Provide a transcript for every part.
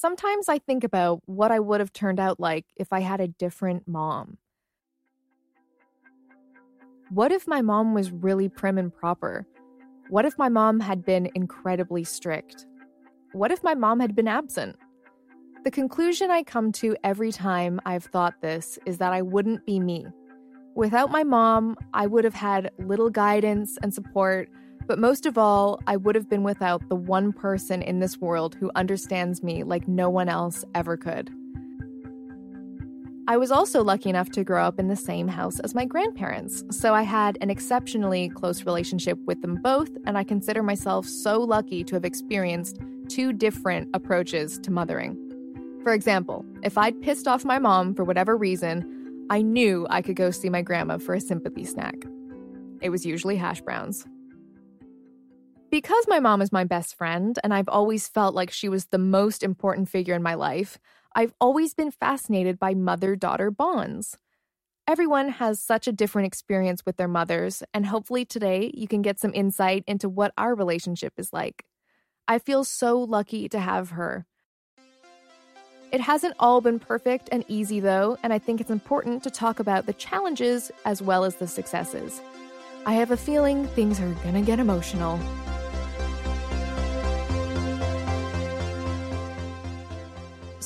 Sometimes I think about what I would have turned out like if I had a different mom. What if my mom was really prim and proper? What if my mom had been incredibly strict? What if my mom had been absent? The conclusion I come to every time I've thought this is that I wouldn't be me. Without my mom, I would have had little guidance and support, but most of all, I would have been without the one person in this world who understands me like no one else ever could. I was also lucky enough to grow up in the same house as my grandparents, so I had an exceptionally close relationship with them both, and I consider myself so lucky to have experienced two different approaches to mothering. For example, if I'd pissed off my mom for whatever reason, I knew I could go see my grandma for a sympathy snack. It was usually hash browns. Because my mom is my best friend, and I've always felt like she was the most important figure in my life, I've always been fascinated by mother daughter bonds. Everyone has such a different experience with their mothers, and hopefully today you can get some insight into what our relationship is like. I feel so lucky to have her. It hasn't all been perfect and easy, though, and I think it's important to talk about the challenges as well as the successes. I have a feeling things are gonna get emotional.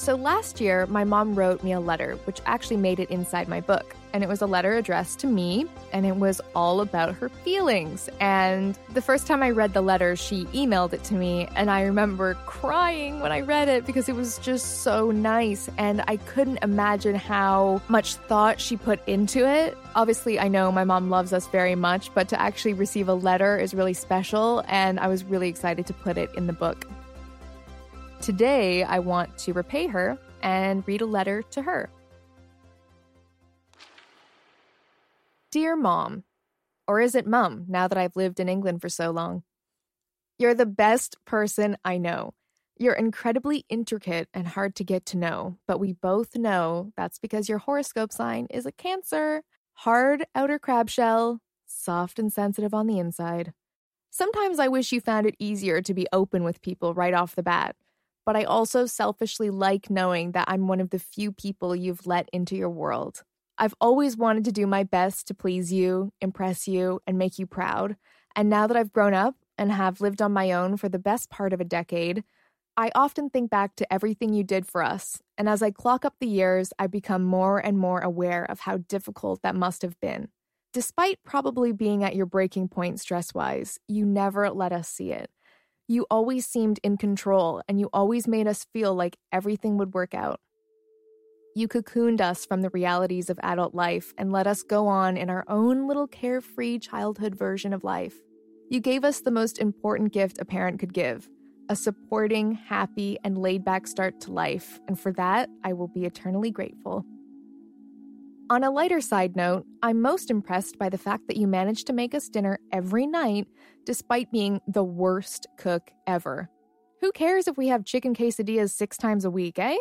So last year, my mom wrote me a letter, which actually made it inside my book. And it was a letter addressed to me, and it was all about her feelings. And the first time I read the letter, she emailed it to me, and I remember crying when I read it because it was just so nice. And I couldn't imagine how much thought she put into it. Obviously, I know my mom loves us very much, but to actually receive a letter is really special, and I was really excited to put it in the book. Today, I want to repay her and read a letter to her. Dear Mom, or is it Mum now that I've lived in England for so long? You're the best person I know. You're incredibly intricate and hard to get to know, but we both know that's because your horoscope sign is a Cancer. Hard outer crab shell, soft and sensitive on the inside. Sometimes I wish you found it easier to be open with people right off the bat but I also selfishly like knowing that I'm one of the few people you've let into your world. I've always wanted to do my best to please you, impress you, and make you proud. And now that I've grown up and have lived on my own for the best part of a decade, I often think back to everything you did for us. And as I clock up the years, I become more and more aware of how difficult that must have been. Despite probably being at your breaking point stress wise, you never let us see it. You always seemed in control, and you always made us feel like everything would work out. You cocooned us from the realities of adult life and let us go on in our own little carefree childhood version of life. You gave us the most important gift a parent could give a supporting, happy, and laid back start to life, and for that, I will be eternally grateful. On a lighter side note, I'm most impressed by the fact that you managed to make us dinner every night despite being the worst cook ever. Who cares if we have chicken quesadillas six times a week, eh?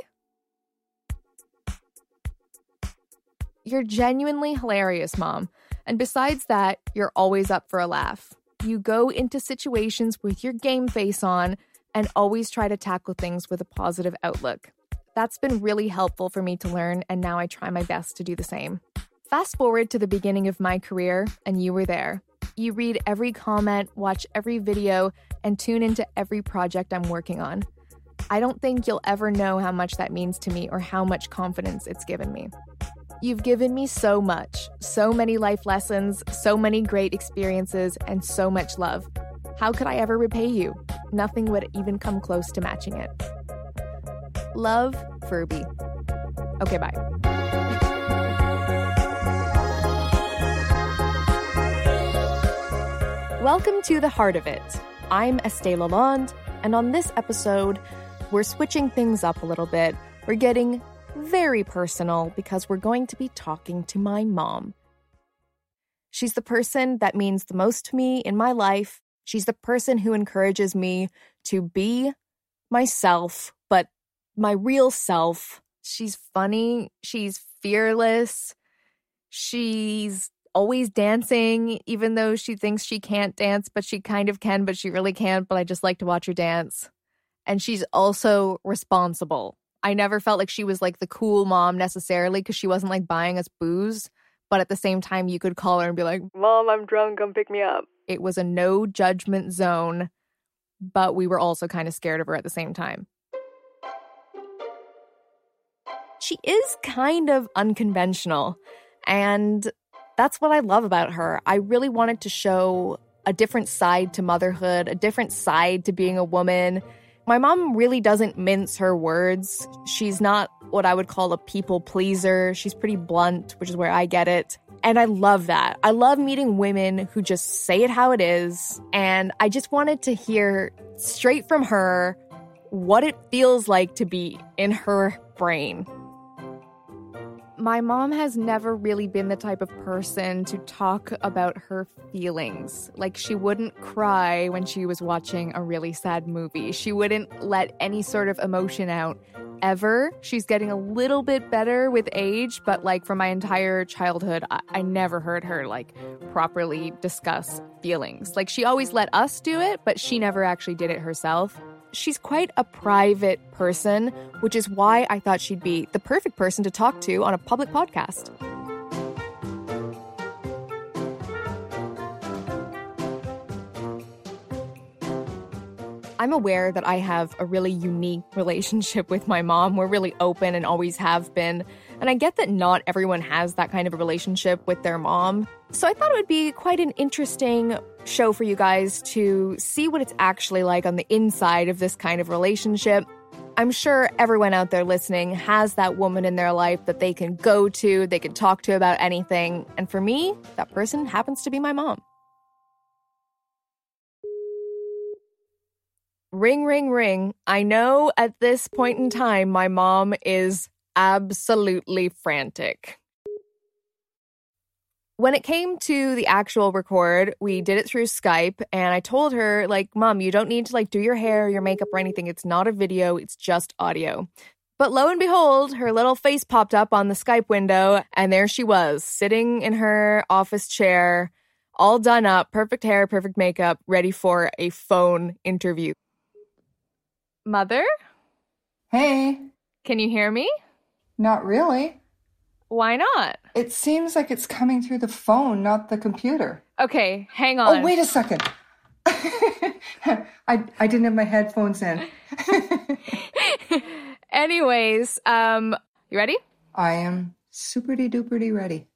You're genuinely hilarious, Mom. And besides that, you're always up for a laugh. You go into situations with your game face on and always try to tackle things with a positive outlook. That's been really helpful for me to learn, and now I try my best to do the same. Fast forward to the beginning of my career, and you were there. You read every comment, watch every video, and tune into every project I'm working on. I don't think you'll ever know how much that means to me or how much confidence it's given me. You've given me so much, so many life lessons, so many great experiences, and so much love. How could I ever repay you? Nothing would even come close to matching it. Love, Furby. Okay, bye. Welcome to the heart of it. I'm Estee Lalonde, and on this episode, we're switching things up a little bit. We're getting very personal because we're going to be talking to my mom. She's the person that means the most to me in my life. She's the person who encourages me to be myself, my real self. She's funny. She's fearless. She's always dancing, even though she thinks she can't dance, but she kind of can, but she really can't. But I just like to watch her dance. And she's also responsible. I never felt like she was like the cool mom necessarily because she wasn't like buying us booze. But at the same time, you could call her and be like, Mom, I'm drunk. Come pick me up. It was a no judgment zone, but we were also kind of scared of her at the same time. She is kind of unconventional. And that's what I love about her. I really wanted to show a different side to motherhood, a different side to being a woman. My mom really doesn't mince her words. She's not what I would call a people pleaser. She's pretty blunt, which is where I get it. And I love that. I love meeting women who just say it how it is. And I just wanted to hear straight from her what it feels like to be in her brain my mom has never really been the type of person to talk about her feelings. Like, she wouldn't cry when she was watching a really sad movie. She wouldn't let any sort of emotion out ever. She's getting a little bit better with age, but like for my entire childhood, I, I never heard her like properly discuss feelings. Like, she always let us do it, but she never actually did it herself she's quite a private person, which is why I thought she'd be the perfect person to talk to on a public podcast. I'm aware that I have a really unique relationship with my mom. We're really open and always have been. And I get that not everyone has that kind of a relationship with their mom. So I thought it would be quite an interesting show for you guys to see what it's actually like on the inside of this kind of relationship. I'm sure everyone out there listening has that woman in their life that they can go to, they can talk to about anything. And for me, that person happens to be my mom. Ring, ring, ring. I know at this point in time, my mom is absolutely frantic. When it came to the actual record, we did it through Skype and I told her like, "Mom, you don't need to like do your hair, your makeup or anything. It's not a video, it's just audio." But lo and behold, her little face popped up on the Skype window and there she was, sitting in her office chair, all done up, perfect hair, perfect makeup, ready for a phone interview. Mother? Hey. Can you hear me? Not really. Why not? It seems like it's coming through the phone, not the computer. Okay, hang on. Oh, wait a second. I I didn't have my headphones in. Anyways, um, you ready? I am superdy duperdy ready.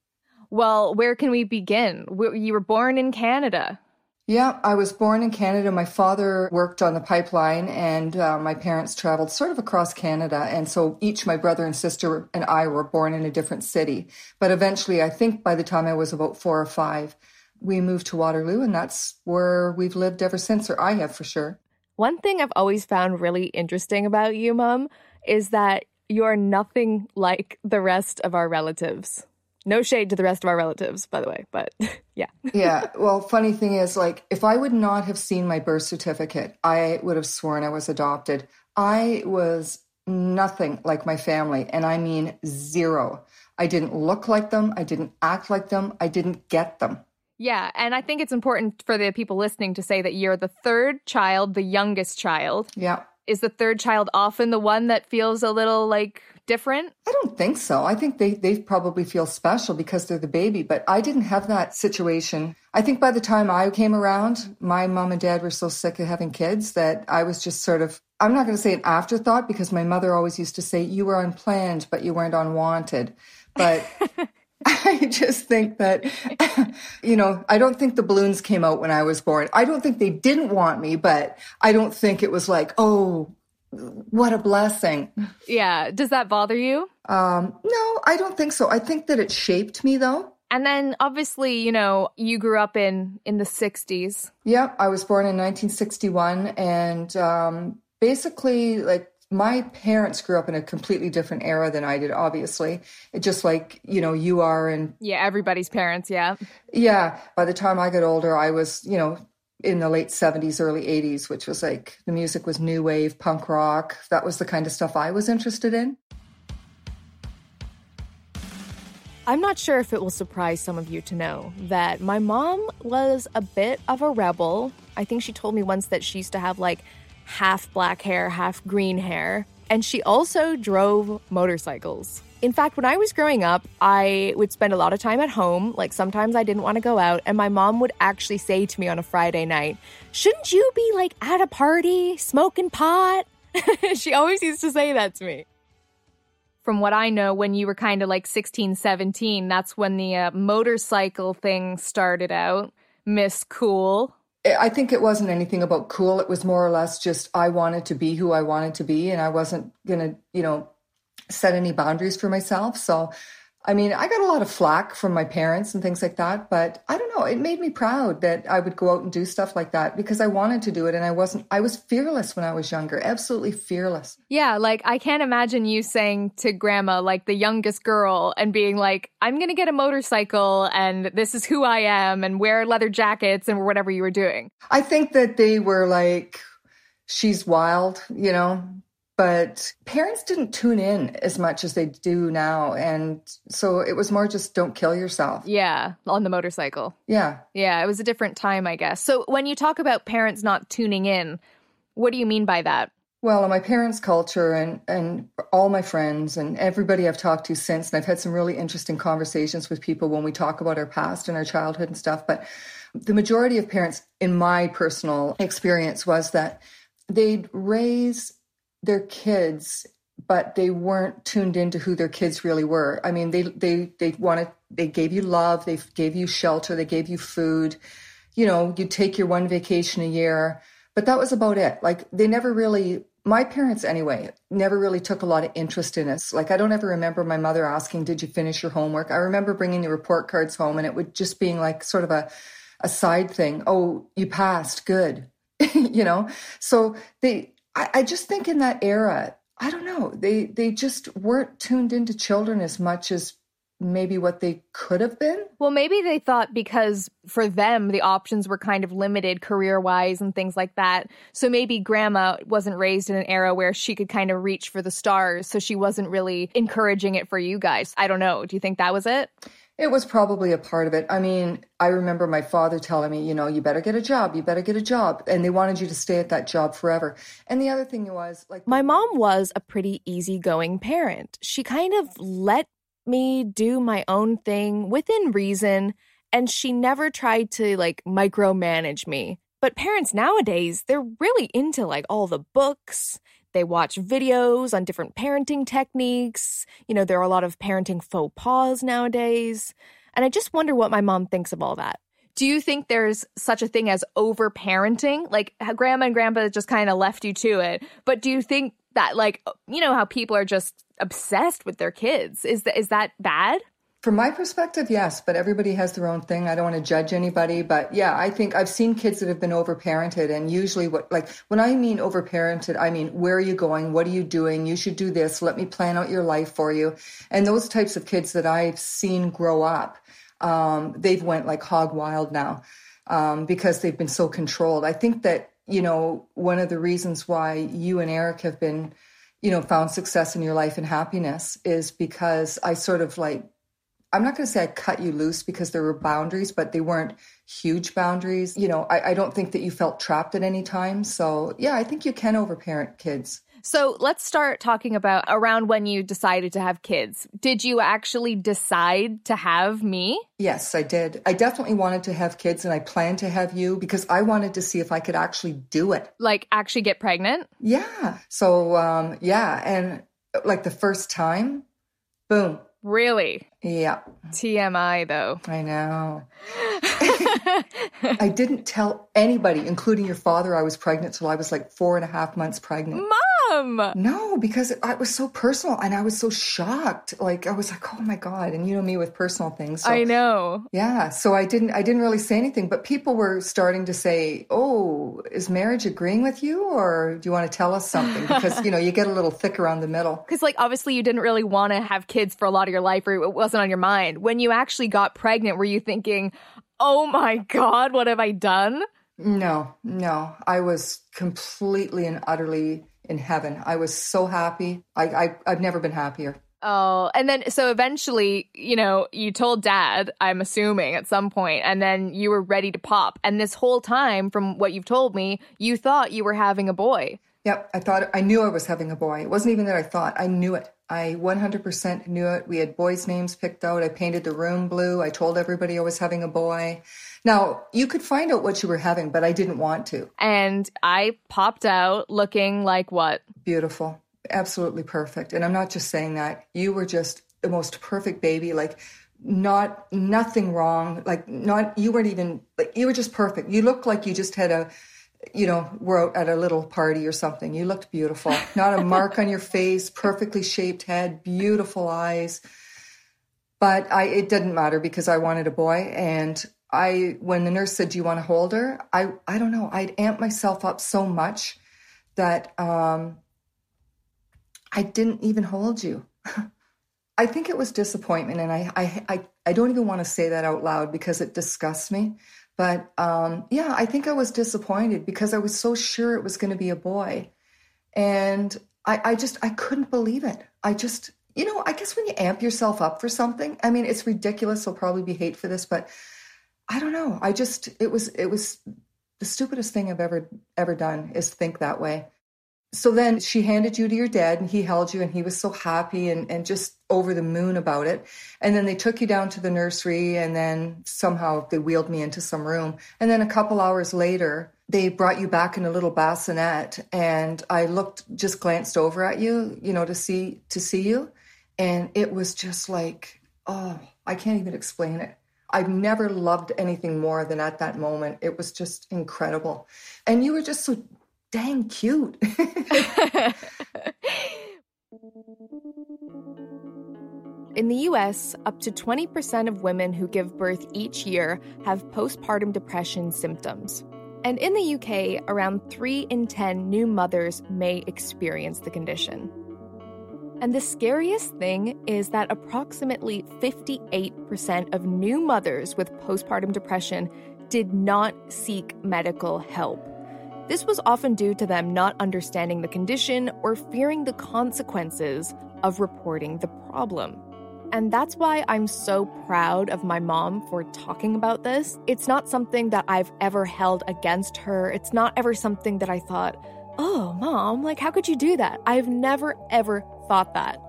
Well, where can we begin? You were born in Canada. Yeah, I was born in Canada. My father worked on the pipeline, and uh, my parents traveled sort of across Canada. And so each, my brother and sister and I, were born in a different city. But eventually, I think by the time I was about four or five, we moved to Waterloo, and that's where we've lived ever since, or I have for sure. One thing I've always found really interesting about you, Mom, is that you're nothing like the rest of our relatives. No shade to the rest of our relatives, by the way, but yeah. yeah. Well, funny thing is, like, if I would not have seen my birth certificate, I would have sworn I was adopted. I was nothing like my family, and I mean zero. I didn't look like them. I didn't act like them. I didn't get them. Yeah, and I think it's important for the people listening to say that you're the third child, the youngest child. Yeah. Is the third child often the one that feels a little like different? I don't think so. I think they, they probably feel special because they're the baby, but I didn't have that situation. I think by the time I came around, my mom and dad were so sick of having kids that I was just sort of, I'm not going to say an afterthought because my mother always used to say, you were unplanned, but you weren't unwanted. But I just think that, you know, I don't think the balloons came out when I was born. I don't think they didn't want me, but I don't think it was like, oh, what a blessing. Yeah. Does that bother you? Um, no, I don't think so. I think that it shaped me though. And then obviously, you know, you grew up in in the 60s. Yeah, I was born in 1961 and um basically like my parents grew up in a completely different era than I did, obviously. Just like, you know, you are and Yeah, everybody's parents, yeah. Yeah. By the time I got older, I was, you know, in the late 70s, early 80s, which was like the music was new wave, punk rock. That was the kind of stuff I was interested in. I'm not sure if it will surprise some of you to know that my mom was a bit of a rebel. I think she told me once that she used to have like half black hair, half green hair. And she also drove motorcycles. In fact, when I was growing up, I would spend a lot of time at home. Like sometimes I didn't want to go out, and my mom would actually say to me on a Friday night, Shouldn't you be like at a party smoking pot? she always used to say that to me. From what I know, when you were kind of like 16, 17, that's when the uh, motorcycle thing started out. Miss Cool. I think it wasn't anything about cool. It was more or less just I wanted to be who I wanted to be, and I wasn't going to, you know, set any boundaries for myself. So I mean, I got a lot of flack from my parents and things like that, but I don't know. It made me proud that I would go out and do stuff like that because I wanted to do it and I wasn't, I was fearless when I was younger, absolutely fearless. Yeah. Like, I can't imagine you saying to grandma, like the youngest girl, and being like, I'm going to get a motorcycle and this is who I am and wear leather jackets and whatever you were doing. I think that they were like, she's wild, you know, but parents didn't tune in as much as they do now and so it was more just don't kill yourself. Yeah on the motorcycle. Yeah. Yeah it was a different time i guess. So when you talk about parents not tuning in what do you mean by that? Well in my parents culture and and all my friends and everybody i've talked to since and i've had some really interesting conversations with people when we talk about our past and our childhood and stuff but the majority of parents in my personal experience was that they'd raise their kids but they weren't tuned into who their kids really were. I mean, they they they wanted they gave you love, they gave you shelter, they gave you food. You know, you take your one vacation a year, but that was about it. Like they never really my parents anyway never really took a lot of interest in us. Like I don't ever remember my mother asking, "Did you finish your homework?" I remember bringing the report cards home and it would just being like sort of a a side thing. "Oh, you passed. Good." you know? So they I, I just think in that era, I don't know, they they just weren't tuned into children as much as maybe what they could have been. Well, maybe they thought because for them the options were kind of limited career wise and things like that. So maybe grandma wasn't raised in an era where she could kind of reach for the stars. So she wasn't really encouraging it for you guys. I don't know. Do you think that was it? It was probably a part of it. I mean, I remember my father telling me, you know, you better get a job, you better get a job. And they wanted you to stay at that job forever. And the other thing was like My mom was a pretty easygoing parent. She kind of let me do my own thing within reason, and she never tried to like micromanage me. But parents nowadays, they're really into like all the books they watch videos on different parenting techniques. You know, there are a lot of parenting faux pas nowadays. And I just wonder what my mom thinks of all that. Do you think there's such a thing as over parenting? Like grandma and grandpa just kind of left you to it. But do you think that like you know how people are just obsessed with their kids? Is that is that bad? From my perspective, yes, but everybody has their own thing. I don't want to judge anybody, but yeah, I think I've seen kids that have been overparented, and usually, what like when I mean overparented, I mean where are you going? What are you doing? You should do this. Let me plan out your life for you. And those types of kids that I've seen grow up, um, they've went like hog wild now um, because they've been so controlled. I think that you know one of the reasons why you and Eric have been you know found success in your life and happiness is because I sort of like I'm not going to say I cut you loose because there were boundaries, but they weren't huge boundaries. You know, I, I, don't think that you felt trapped at any time. So, yeah, I think you can overparent kids. So, let's start talking about around when you decided to have kids. Did you actually decide to have me? Yes, I did. I definitely wanted to have kids and I planned to have you because I wanted to see if I could actually do it. Like, actually get pregnant? Yeah. So, um, yeah. And like the first time, boom, Really? Yeah. TMI, though. I know. I didn't tell anybody, including your father, I was pregnant till I was like four and a half months pregnant. Mom! No, because it, it was so personal and I was so shocked. Like I was like, oh my god! And you know me with personal things. So, I know. Yeah, so I didn't. I didn't really say anything, but people were starting to say, "Oh, is marriage agreeing with you, or do you want to tell us something?" Because you know you get a little thick around the middle. Because like obviously you didn't really want to have kids for a lot of your life, or it wasn't on your mind. When you actually got pregnant, were you thinking, "Oh my god, what have I done?" No, no. I was completely and utterly in heaven. I was so happy. I, I I've never been happier. Oh, and then so eventually, you know, you told dad, I'm assuming at some point, and then you were ready to pop. And this whole time, from what you've told me, you thought you were having a boy. Yep, I thought I knew I was having a boy. It wasn't even that I thought, I knew it. I 100% knew it. We had boys' names picked out. I painted the room blue. I told everybody I was having a boy. Now, you could find out what you were having, but I didn't want to. And I popped out looking like what? Beautiful. Absolutely perfect. And I'm not just saying that. You were just the most perfect baby. Like, not nothing wrong. Like, not, you weren't even, like, you were just perfect. You looked like you just had a, you know, we're out at a little party or something. You looked beautiful. Not a mark on your face, perfectly shaped head, beautiful eyes. But I, it didn't matter because I wanted a boy. And I, when the nurse said, "Do you want to hold her?" I, I don't know. I'd amped myself up so much that um, I didn't even hold you. I think it was disappointment, and I, I, I, I don't even want to say that out loud because it disgusts me. But um, yeah, I think I was disappointed because I was so sure it was going to be a boy, and I, I just I couldn't believe it. I just, you know, I guess when you amp yourself up for something, I mean, it's ridiculous. I'll probably be hate for this, but I don't know. I just it was it was the stupidest thing I've ever ever done is think that way. So then she handed you to your dad and he held you and he was so happy and, and just over the moon about it. And then they took you down to the nursery and then somehow they wheeled me into some room. And then a couple hours later, they brought you back in a little bassinet and I looked just glanced over at you, you know, to see to see you. And it was just like, oh, I can't even explain it. I've never loved anything more than at that moment. It was just incredible. And you were just so dang cute. In the US, up to 20% of women who give birth each year have postpartum depression symptoms. And in the UK, around 3 in 10 new mothers may experience the condition. And the scariest thing is that approximately 58% of new mothers with postpartum depression did not seek medical help. This was often due to them not understanding the condition or fearing the consequences of reporting the problem. And that's why I'm so proud of my mom for talking about this. It's not something that I've ever held against her. It's not ever something that I thought, oh, mom, like, how could you do that? I've never, ever thought that.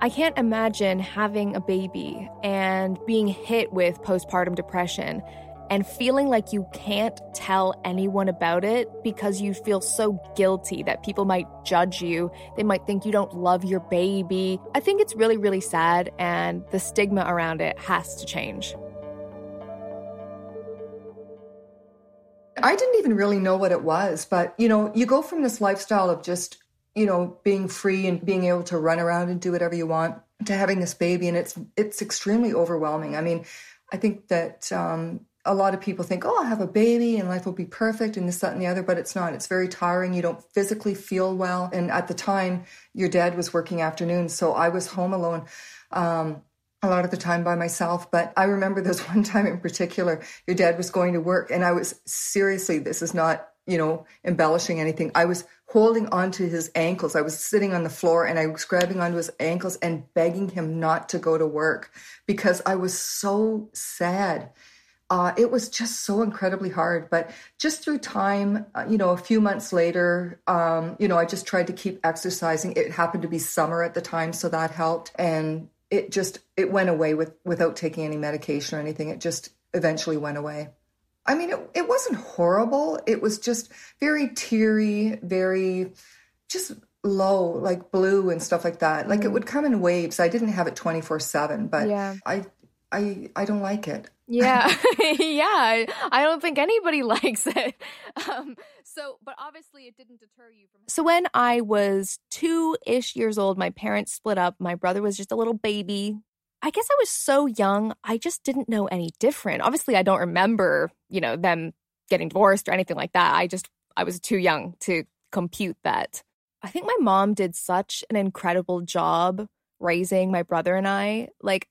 I can't imagine having a baby and being hit with postpartum depression and feeling like you can't tell anyone about it because you feel so guilty that people might judge you. They might think you don't love your baby. I think it's really, really sad, and the stigma around it has to change. I didn't even really know what it was, but you know, you go from this lifestyle of just, you know, being free and being able to run around and do whatever you want to having this baby and it's it's extremely overwhelming. I mean, I think that um a lot of people think, oh, I'll have a baby and life will be perfect and this, that, and the other, but it's not. It's very tiring. You don't physically feel well. And at the time, your dad was working afternoons, so I was home alone. Um, a lot of the time by myself. But I remember this one time in particular, your dad was going to work, and I was seriously, this is not, you know, embellishing anything. I was holding onto his ankles. I was sitting on the floor and I was grabbing onto his ankles and begging him not to go to work because I was so sad. Uh, it was just so incredibly hard. But just through time, uh, you know, a few months later, um, you know, I just tried to keep exercising. It happened to be summer at the time, so that helped. And it just it went away with without taking any medication or anything. It just eventually went away. I mean, it, it wasn't horrible. It was just very teary, very just low, like blue and stuff like that. Like it mm. would come in waves. I didn't have it 24 seven, but yeah. I, I, I don't like it. Yeah. yeah. I don't think anybody likes it. Um, so, but obviously it didn't deter you from. So, when I was two ish years old, my parents split up. My brother was just a little baby. I guess I was so young, I just didn't know any different. Obviously, I don't remember, you know, them getting divorced or anything like that. I just, I was too young to compute that. I think my mom did such an incredible job raising my brother and I. Like,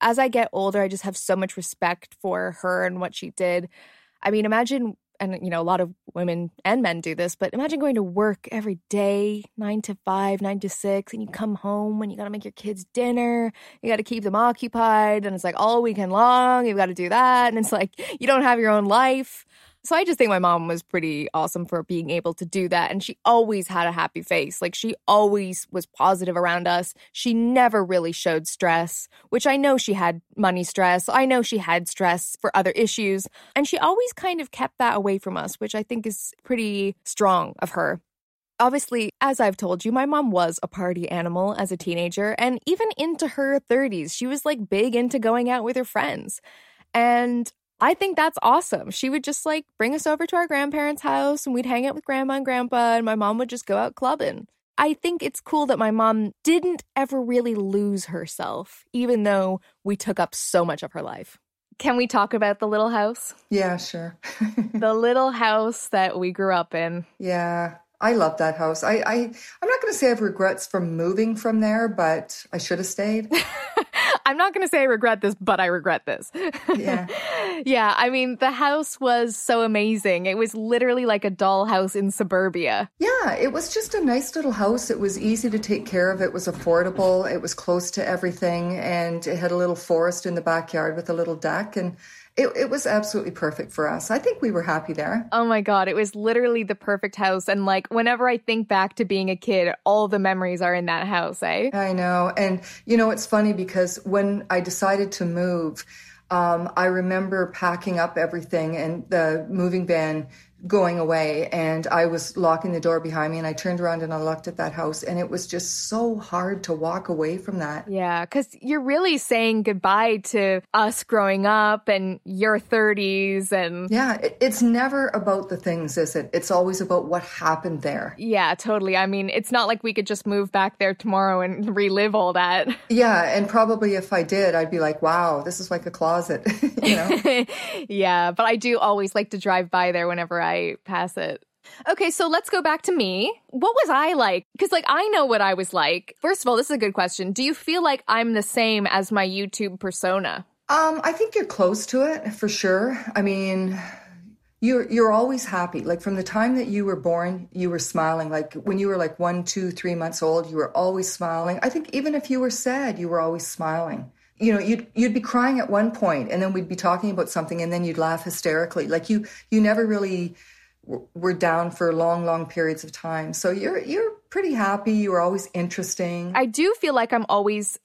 as I get older, I just have so much respect for her and what she did. I mean, imagine and you know, a lot of women and men do this, but imagine going to work every day, nine to five, nine to six, and you come home and you got to make your kids dinner. You got to keep them occupied. And it's like all weekend long, you've got to do that. And it's like you don't have your own life. So I just think my mom was pretty awesome for being able to do that. And she always had a happy face. Like she always was positive around us. She never really showed stress, which I know she had money stress. I know she had stress for other issues. And she always kind of kept that away from us, which I think is pretty strong of her. Obviously, as I've told you, my mom was a party animal as a teenager, and even into her 30s, she was like big into going out with her friends. And I think that's awesome. She would just like bring us over to our grandparents' house and we'd hang out with grandma and grandpa, and my mom would just go out clubbing. I think it's cool that my mom didn't ever really lose herself, even though we took up so much of her life. Can we talk about the little house? Yeah, sure. the little house that we grew up in. Yeah. I love that house. I, I I'm not going to say I have regrets from moving from there, but I should have stayed. I'm not going to say I regret this, but I regret this. Yeah. yeah. I mean, the house was so amazing. It was literally like a dollhouse in suburbia. Yeah. It was just a nice little house. It was easy to take care of. It was affordable. It was close to everything. And it had a little forest in the backyard with a little deck. And it, it was absolutely perfect for us. I think we were happy there. Oh my God. It was literally the perfect house. And like, whenever I think back to being a kid, all the memories are in that house, eh? I know. And, you know, it's funny because when I decided to move, um, I remember packing up everything and the moving van going away and I was locking the door behind me and I turned around and I looked at that house and it was just so hard to walk away from that. Yeah, cuz you're really saying goodbye to us growing up and your 30s and Yeah, it, it's never about the things, is it? It's always about what happened there. Yeah, totally. I mean, it's not like we could just move back there tomorrow and relive all that. Yeah, and probably if I did, I'd be like, "Wow, this is like a closet." you know. yeah, but I do always like to drive by there whenever I pass it. Okay, so let's go back to me. What was I like? Because, like, I know what I was like. First of all, this is a good question. Do you feel like I'm the same as my YouTube persona? Um, I think you're close to it for sure. I mean, you're you're always happy. Like from the time that you were born, you were smiling. Like when you were like one, two, three months old, you were always smiling. I think even if you were sad, you were always smiling you know you'd you'd be crying at one point and then we'd be talking about something and then you'd laugh hysterically. Like you you never really were down for long long periods of time. So you're you're pretty happy. You were always interesting. I do feel like i'm always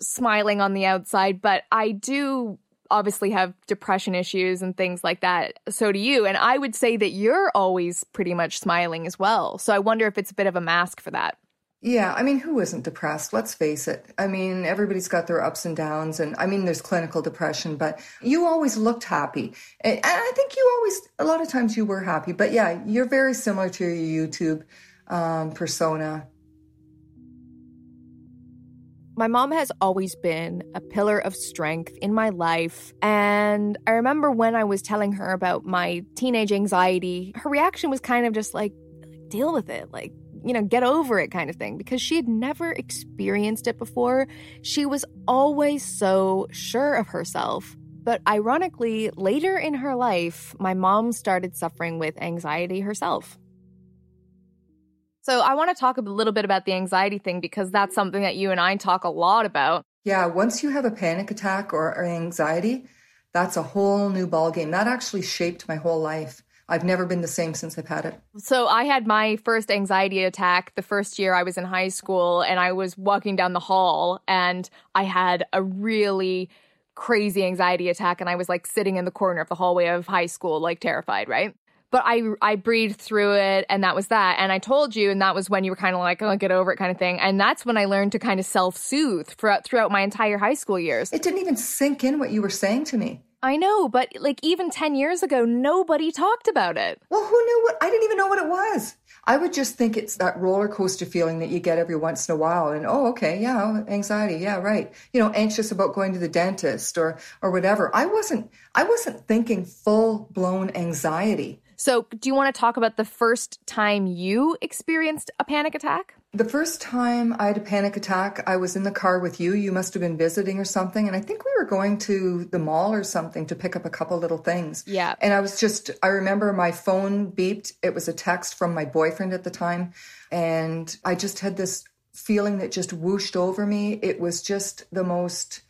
smiling on the outside but i do obviously have depression issues and things like that. So do you. And i would say that you're always pretty much smiling as well. So i wonder if it's a bit of a mask for that yeah, I mean, who isn't depressed? Let's face it. I mean, everybody's got their ups and downs, and I mean, there's clinical depression, but you always looked happy. And I think you always, a lot of times, you were happy. But yeah, you're very similar to your YouTube um, persona. My mom has always been a pillar of strength in my life. And I remember when I was telling her about my teenage anxiety, her reaction was kind of just like, deal with it. Like, you know, get over it kind of thing because she had never experienced it before. She was always so sure of herself. But ironically, later in her life, my mom started suffering with anxiety herself. So I want to talk a little bit about the anxiety thing because that's something that you and I talk a lot about. Yeah, once you have a panic attack or anxiety, that's a whole new ballgame. That actually shaped my whole life. I've never been the same since I've had it. So I had my first anxiety attack the first year I was in high school and I was walking down the hall and I had a really crazy anxiety attack and I was like sitting in the corner of the hallway of high school like terrified, right? But I I breathed through it and that was that. And I told you and that was when you were kind of like, "Oh, get over it" kind of thing. And that's when I learned to kind of self-soothe throughout throughout my entire high school years. It didn't even sink in what you were saying to me. I know, but like even 10 years ago, nobody talked about it. Well, who knew what? I didn't even know what it was. I would just think it's that roller coaster feeling that you get every once in a while. And oh, okay, yeah, anxiety, yeah, right. You know, anxious about going to the dentist or or whatever. I wasn't. I wasn't thinking full blown anxiety. So, do you want to talk about the first time you experienced a panic attack? The first time I had a panic attack, I was in the car with you. You must have been visiting or something. And I think we were going to the mall or something to pick up a couple little things. Yeah. And I was just, I remember my phone beeped. It was a text from my boyfriend at the time. And I just had this feeling that just whooshed over me. It was just the most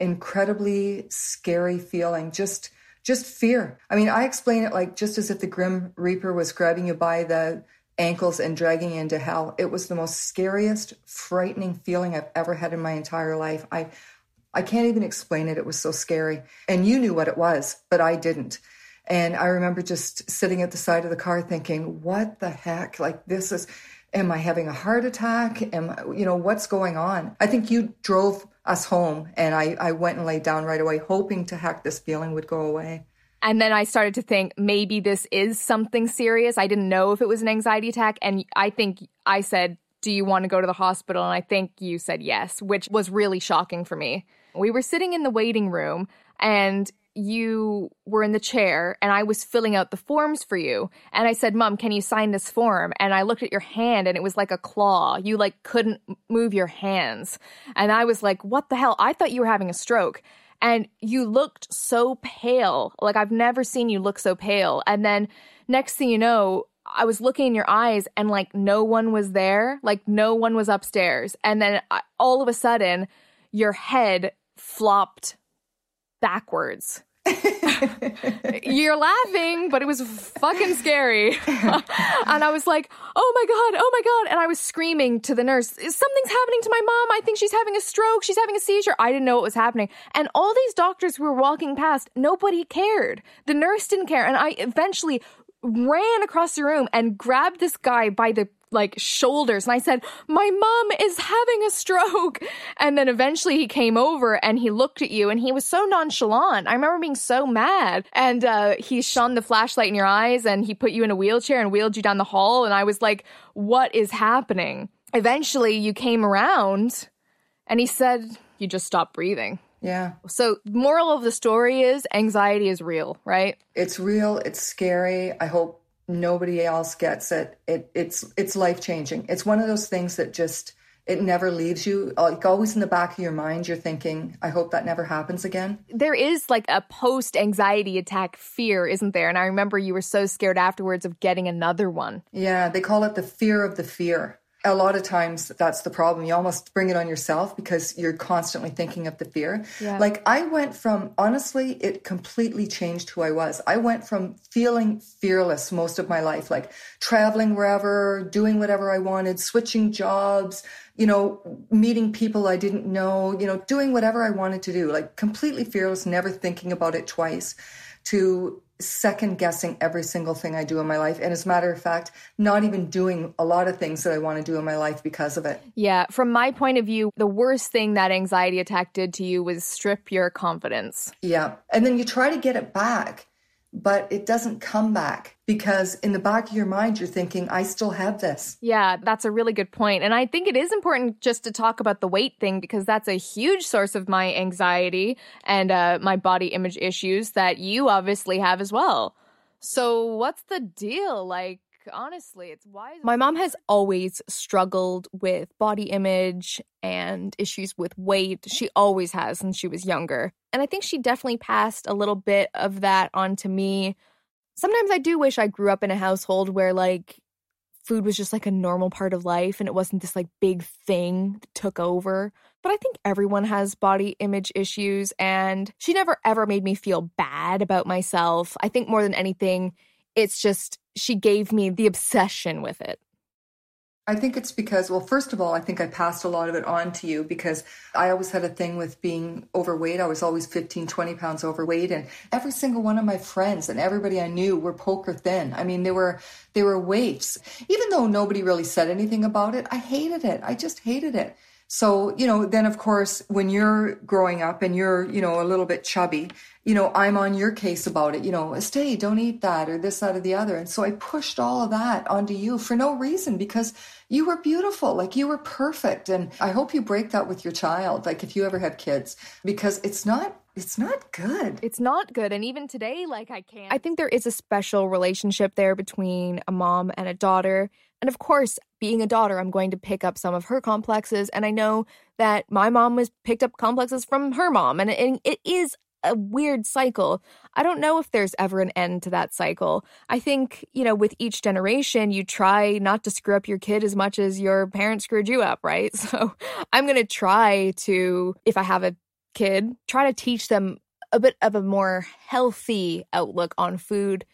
incredibly scary feeling. Just, just fear. I mean, I explain it like just as if the Grim Reaper was grabbing you by the ankles and dragging into hell. It was the most scariest, frightening feeling I've ever had in my entire life. I I can't even explain it. It was so scary. And you knew what it was, but I didn't. And I remember just sitting at the side of the car thinking, what the heck? Like this is am I having a heart attack? Am I, you know, what's going on? I think you drove us home and I, I went and laid down right away, hoping to heck this feeling would go away. And then I started to think maybe this is something serious. I didn't know if it was an anxiety attack. And I think I said, Do you want to go to the hospital? And I think you said yes, which was really shocking for me. We were sitting in the waiting room and you were in the chair and I was filling out the forms for you. And I said, Mom, can you sign this form? And I looked at your hand and it was like a claw. You like couldn't move your hands. And I was like, What the hell? I thought you were having a stroke and you looked so pale. Like I've never seen you look so pale. And then next thing you know, I was looking in your eyes and like no one was there, like no one was upstairs. And then I, all of a sudden, your head flopped backwards. You're laughing, but it was fucking scary. and I was like, oh my God, oh my God. And I was screaming to the nurse, something's happening to my mom. I think she's having a stroke. She's having a seizure. I didn't know what was happening. And all these doctors who were walking past, nobody cared. The nurse didn't care. And I eventually ran across the room and grabbed this guy by the like shoulders and I said, My mom is having a stroke. And then eventually he came over and he looked at you and he was so nonchalant. I remember being so mad. And uh, he shone the flashlight in your eyes and he put you in a wheelchair and wheeled you down the hall. And I was like, What is happening? Eventually you came around and he said, You just stopped breathing. Yeah. So, moral of the story is anxiety is real, right? It's real. It's scary. I hope nobody else gets it. It it's it's life changing. It's one of those things that just it never leaves you. Like always in the back of your mind, you're thinking, I hope that never happens again. There is like a post anxiety attack fear, isn't there? And I remember you were so scared afterwards of getting another one. Yeah, they call it the fear of the fear a lot of times that's the problem. You almost bring it on yourself because you're constantly thinking of the fear. Yeah. Like I went from, honestly, it completely changed who I was. I went from feeling fearless most of my life, like traveling wherever, doing whatever I wanted, switching jobs, you know, meeting people I didn't know, you know, doing whatever I wanted to do, like completely fearless, never thinking about it twice to second guessing every single thing I do in my life. And as a matter of fact, not even doing a lot of things that I want to do in my life because of it. Yeah. From my point of view, the worst thing that anxiety attack did to you was strip your confidence. Yeah. And then you try to get it back but it doesn't come back because in the back of your mind you're thinking i still have this. Yeah that's a really good point. And i think it is important just to talk about the weight thing because that's a huge source of my anxiety and uh, my body image issues that you obviously have as well. So what's the deal? Like honestly it's why my mom has always struggled with body image and issues with weight. She always has since she was younger. And i think she definitely passed a little bit of that on to me. Sometimes i do wish i grew up in a household where like food was just like a normal part of life and it wasn't this like big thing that took over. But I think everyone has body image issues, and she never ever made me feel bad about myself. I think more than anything, it's just she gave me the obsession with it. I think it's because, well, first of all, I think I passed a lot of it on to you because I always had a thing with being overweight. I was always 15, 20 pounds overweight. And every single one of my friends and everybody I knew were poker thin. I mean, they were, they were waifs. Even though nobody really said anything about it, I hated it. I just hated it. So, you know, then of course, when you're growing up and you're, you know, a little bit chubby, you know, I'm on your case about it, you know, stay, don't eat that or this, that, or the other. And so I pushed all of that onto you for no reason because you were beautiful, like you were perfect. And I hope you break that with your child, like if you ever have kids, because it's not it's not good. It's not good. And even today, like I can't. I think there is a special relationship there between a mom and a daughter And of course, being a daughter, I'm going to pick up some of her complexes. And I know that my mom was picked up complexes from her mom. And it, it is a weird cycle. I don't know if there's ever an end to that cycle. I think, you know, with each generation, you try not to screw up your kid as much as your parents screwed you up, right? So I'm going to try to, if I have a kid, try to teach them a bit of a more healthy outlook on food.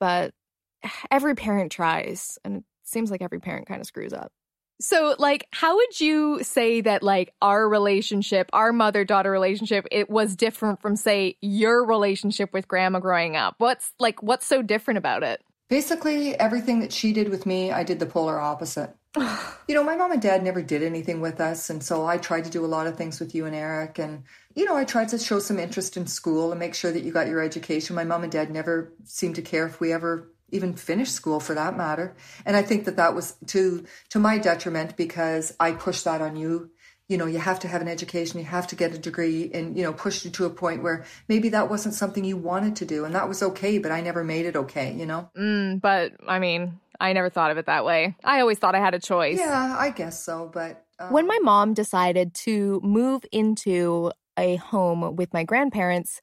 But every parent tries, and seems like every parent kind of screws up. So, like, how would you say that, like, our relationship, our mother daughter relationship, it was different from, say, your relationship with grandma growing up? What's, like, what's so different about it? Basically, everything that she did with me, I did the polar opposite. you know, my mom and dad never did anything with us. And so I tried to do a lot of things with you and Eric. And, you know, I tried to show some interest in school and make sure that you got your education. My mom and dad never seemed to care if we ever even finish school for that matter. And I think that that was to to my detriment because I pushed that on you. You know, you have to have an education, you have to get a degree, and you know, pushed you to a point where maybe that wasn't something you wanted to do, and that was okay. But I never made it okay. You know. Mm, but I mean, I never thought of it that way. I always thought I had a choice. Yeah, I guess so. But um... when my mom decided to move into a home with my grandparents,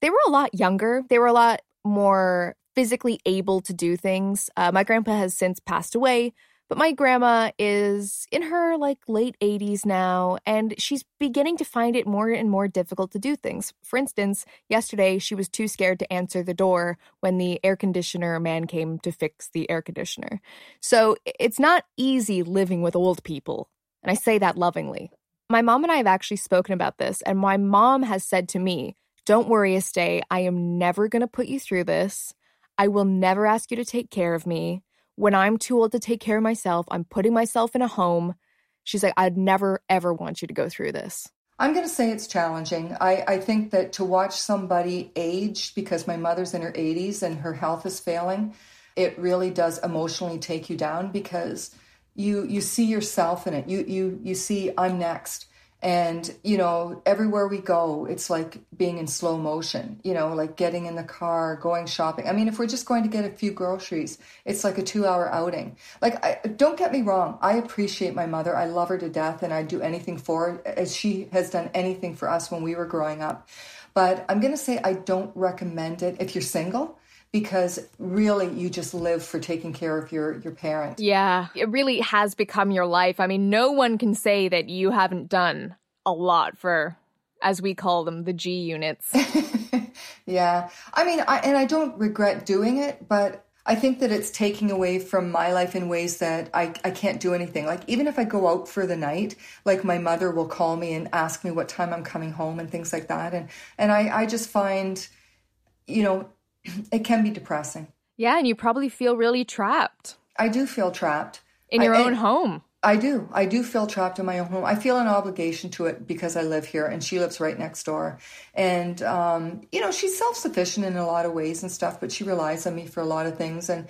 they were a lot younger. They were a lot more physically able to do things. Uh, my grandpa has since passed away, but my grandma is in her like late 80s now, and she's beginning to find it more and more difficult to do things. For instance, yesterday she was too scared to answer the door when the air conditioner man came to fix the air conditioner. So it's not easy living with old people, and I say that lovingly. My mom and I have actually spoken about this, and my mom has said to me, Don't worry, Estee, I am never going to put you through this. I will never ask you to take care of me. When I'm too old to take care of myself, I'm putting myself in a home. She's like, I'd never, ever want you to go through this. I'm going to say it's challenging. I, I think that to watch somebody age, because my mother's in her 80s and her health is failing, it really does emotionally take you down because you you see yourself in it. You you you see I'm next. And, you know, everywhere we go, it's like being in slow motion, you know, like getting in the car, going shopping. I mean, if we're just going to get a few groceries, it's like a two hour outing. Like, I, don't get me wrong. I appreciate my mother. I love her to death and I'd do anything for her as she has done anything for us when we were growing up. But I'm going to say I don't recommend it if you're single because really you just live for taking care of your your parent. Yeah, it really has become your life. I mean, no one can say that you haven't done a lot for as we call them the G units. yeah. I mean, I, and I don't regret doing it, but I think that it's taking away from my life in ways that I, I can't do anything. Like, even if I go out for the night, like my mother will call me and ask me what time I'm coming home and things like that. And, and I, I just find, you know, it can be depressing. Yeah, and you probably feel really trapped. I do feel trapped. In your I, own home. I do. I do feel trapped in my own home. I feel an obligation to it because I live here and she lives right next door. And, um, you know, she's self sufficient in a lot of ways and stuff, but she relies on me for a lot of things. And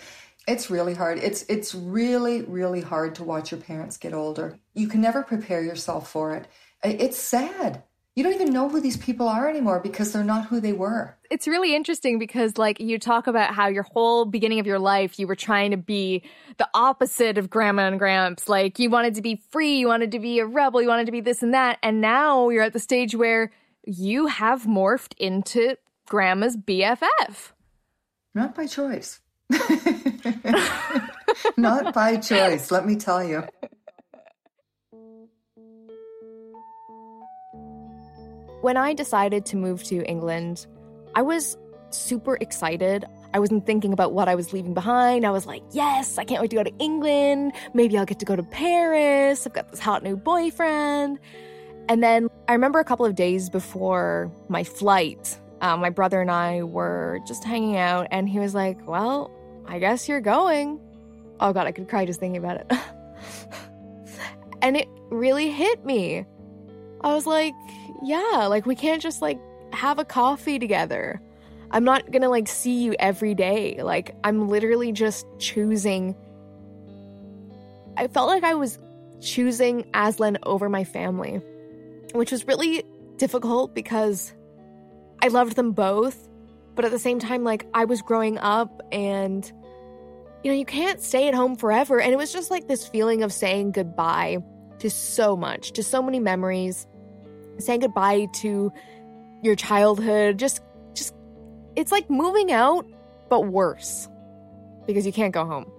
it's really hard. It's, it's really, really hard to watch your parents get older. You can never prepare yourself for it. It's sad you don't even know who these people are anymore because they're not who they were. It's really interesting because, like, you talk about how your whole beginning of your life, you were trying to be the opposite of grandma and gramps. Like, you wanted to be free, you wanted to be a rebel, you wanted to be this and that. And now you're at the stage where you have morphed into grandma's BFF. Not by choice. Not by choice, let me tell you. When I decided to move to England, I was super excited. I wasn't thinking about what I was leaving behind. I was like, yes, I can't wait to go to England. Maybe I'll get to go to Paris. I've got this hot new boyfriend. And then I remember a couple of days before my flight, uh, my brother and I were just hanging out, and he was like, Well, I guess you're going. Oh, God, I could cry just thinking about it. and it really hit me. I was like, yeah, like we can't just like have a coffee together. I'm not gonna like see you every day. Like, I'm literally just choosing. I felt like I was choosing Aslan over my family, which was really difficult because I loved them both. But at the same time, like, I was growing up and you know, you can't stay at home forever. And it was just like this feeling of saying goodbye to so much, to so many memories, saying goodbye to your childhood. Just, just, it's like moving out, but worse because you can't go home.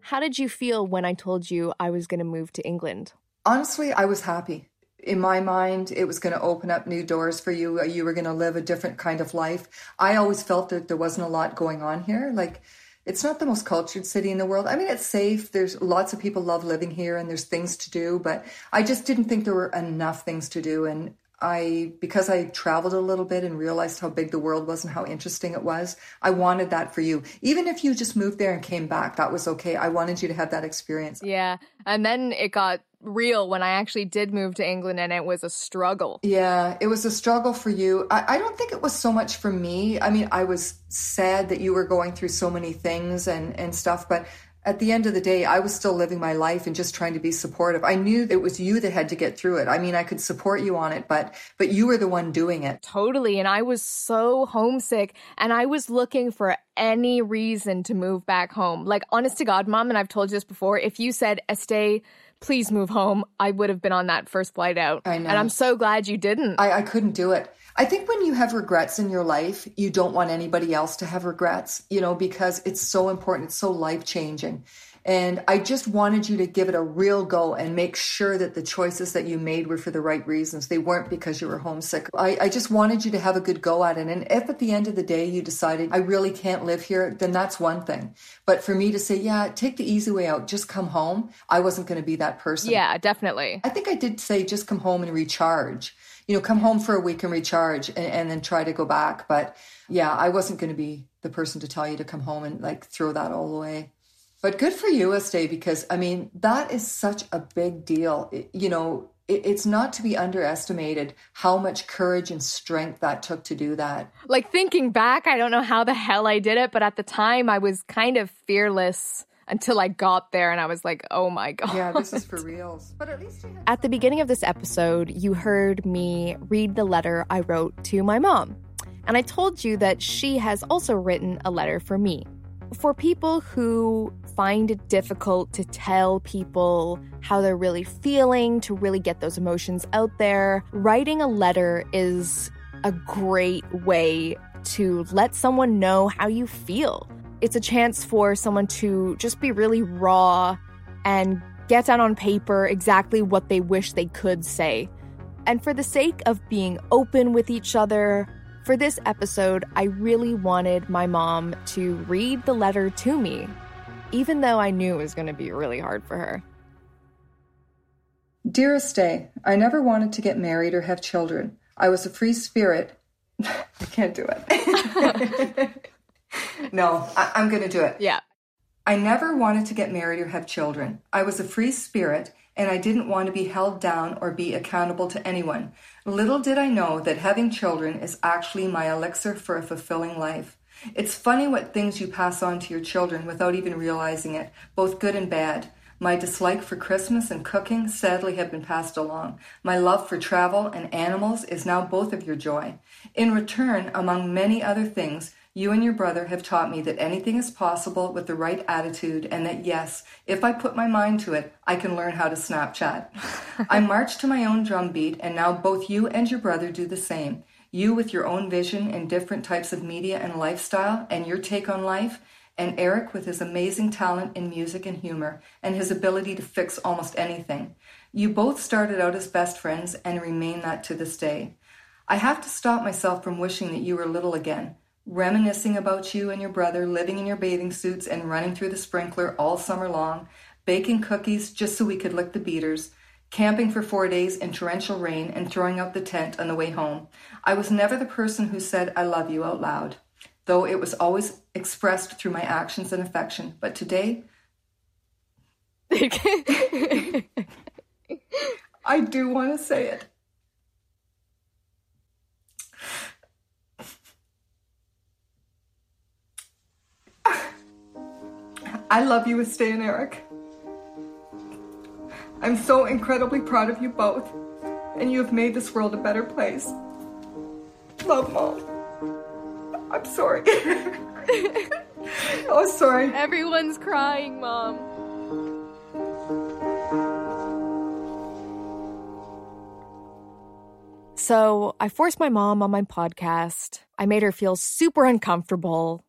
How did you feel when I told you I was going to move to England? Honestly, I was happy. In my mind, it was going to open up new doors for you. You were going to live a different kind of life. I always felt that there wasn't a lot going on here. Like, it's not the most cultured city in the world. I mean, it's safe. There's lots of people love living here and there's things to do, but I just didn't think there were enough things to do. And I, because I traveled a little bit and realized how big the world was and how interesting it was, I wanted that for you. Even if you just moved there and came back, that was okay. I wanted you to have that experience. Yeah. And then it got real when I actually did move to England and it was a struggle. Yeah, it was a struggle for you. I, I, don't think it was so much for me. I mean, I was sad that you were going through so many things and, and stuff, but at the end of the day, I was still living my life and just trying to be supportive. I knew it was you that had to get through it. I mean, I could support you on it, but but you were the one doing it. Totally. And I was so homesick and I was looking for any reason to move back home. Like honest to God, mom, and I've told you this before, if you said, Estee, please move home, I would have been on that first flight out. I know. And I'm so glad you didn't. I, I couldn't do it. I think when you have regrets in your life, you don't want anybody else to have regrets, you know, because it's so important. It's so life changing. And I just wanted you to give it a real go and make sure that the choices that you made were for the right reasons. They weren't because you were homesick. I, I, just wanted you to have a good go at it. And if at the end of the day you decided, I really can't live here, then that's one thing. But for me to say, yeah, take the easy way out, just come home, I wasn't going to be that person. Yeah, definitely. I think I did say, just come home and recharge. You know, come home for a week and recharge and, and then try to go back. But yeah, I wasn't going to be the person to tell you to come home and like throw that all away. But good for you, Estee, because I mean, that is such a big deal. It, you know, it, it's not to be underestimated how much courage and strength that took to do that. Like thinking back, I don't know how the hell I did it, but at the time I was kind of fearless until I got there and I was like, oh my God. Yeah, this is for reals. But at least At the beginning of this episode, you heard me read the letter I wrote to my mom. And I told you that she has also written a letter for me. For people who find it difficult to tell people how they're really feeling, to really get those emotions out there, writing a letter is a great way to let someone know how you feel. It's a chance for someone to just be really raw and get down on paper exactly what they wish they could say. And for the sake of being open with each other, for this episode, I really wanted my mom to read the letter to me even though I knew it was going to be really hard for her. Dearest Day, I never wanted to get married or have children. I was a free spirit. I can't do it. no, I- I'm going to do it. Yeah. I never wanted to get married or have children. I was a free spirit and I didn't want to be held down or be accountable to anyone. Little did I know that having children is actually my elixir for a fulfilling life. It's funny what things you pass on to your children without even realizing it, both good and bad. My dislike for Christmas and cooking sadly have been passed along. My love for travel and animals is now both of your joy. In return, among many other things, you and your brother have taught me that anything is possible with the right attitude, and that yes, if I put my mind to it, I can learn how to Snapchat. I march to my own drumbeat, and now both you and your brother do the same. You with your own vision and different types of media and lifestyle and your take on life, and Eric with his amazing talent in music and humor and his ability to fix almost anything. You both started out as best friends and remain that to this day. I have to stop myself from wishing that you were little again, reminiscing about you and your brother living in your bathing suits and running through the sprinkler all summer long, baking cookies just so we could lick the beaters, camping for four days in torrential rain and throwing out the tent on the way home. I was never the person who said, I love you out loud, though it was always expressed through my actions and affection. But today, I do want to say it. I love you, Estee and Eric. I'm so incredibly proud of you both, and you have made this world a better place. Love, Mom. I'm sorry. oh, sorry. Everyone's crying, Mom. So I forced my mom on my podcast. I made her feel super uncomfortable,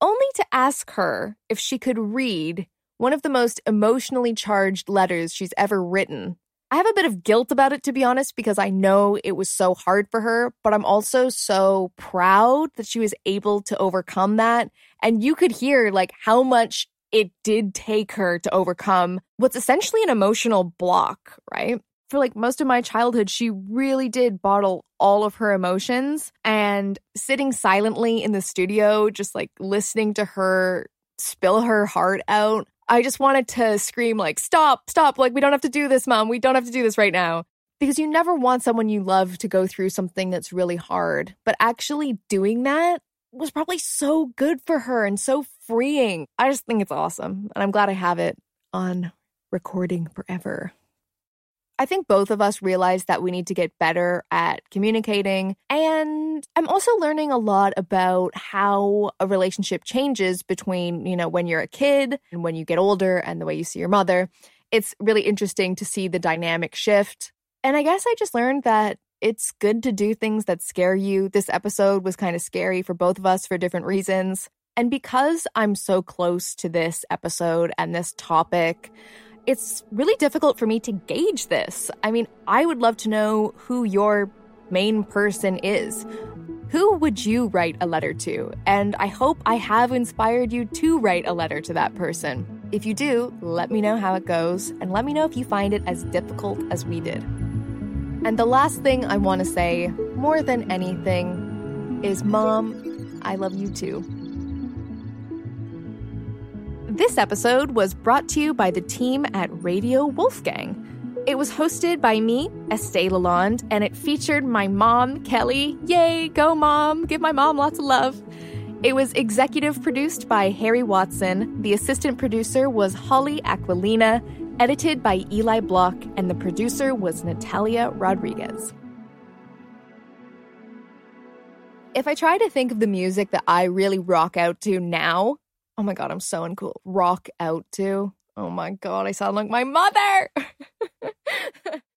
only to ask her if she could read one of the most emotionally charged letters she's ever written. I have a bit of guilt about it, to be honest, because I know it was so hard for her, but I'm also so proud that she was able to overcome that. And you could hear like how much it did take her to overcome what's essentially an emotional block, right? For like most of my childhood, she really did bottle all of her emotions and sitting silently in the studio, just like listening to her spill her heart out I just wanted to scream, like, stop, stop. Like, we don't have to do this, mom. We don't have to do this right now. Because you never want someone you love to go through something that's really hard. But actually doing that was probably so good for her and so freeing. I just think it's awesome. And I'm glad I have it on recording forever. I think both of us realize that we need to get better at communicating. And I'm also learning a lot about how a relationship changes between, you know, when you're a kid and when you get older and the way you see your mother. It's really interesting to see the dynamic shift. And I guess I just learned that it's good to do things that scare you. This episode was kind of scary for both of us for different reasons. And because I'm so close to this episode and this topic, it's really difficult for me to gauge this. I mean, I would love to know who your main person is. Who would you write a letter to? And I hope I have inspired you to write a letter to that person. If you do, let me know how it goes, and let me know if you find it as difficult as we did. And the last thing I want to say, more than anything, is Mom, I love you too. This episode was brought to you by the team at Radio Wolfgang. It was hosted by me, Estee Lalonde, and it featured my mom, Kelly. Yay, go mom! Give my mom lots of love. It was executive produced by Harry Watson. The assistant producer was Holly Aquilina, edited by Eli Block, and the producer was Natalia Rodriguez. If I try to think of the music that I really rock out to now, Oh my God, I'm so uncool. Rock out to. Oh my God, I sound like my mother.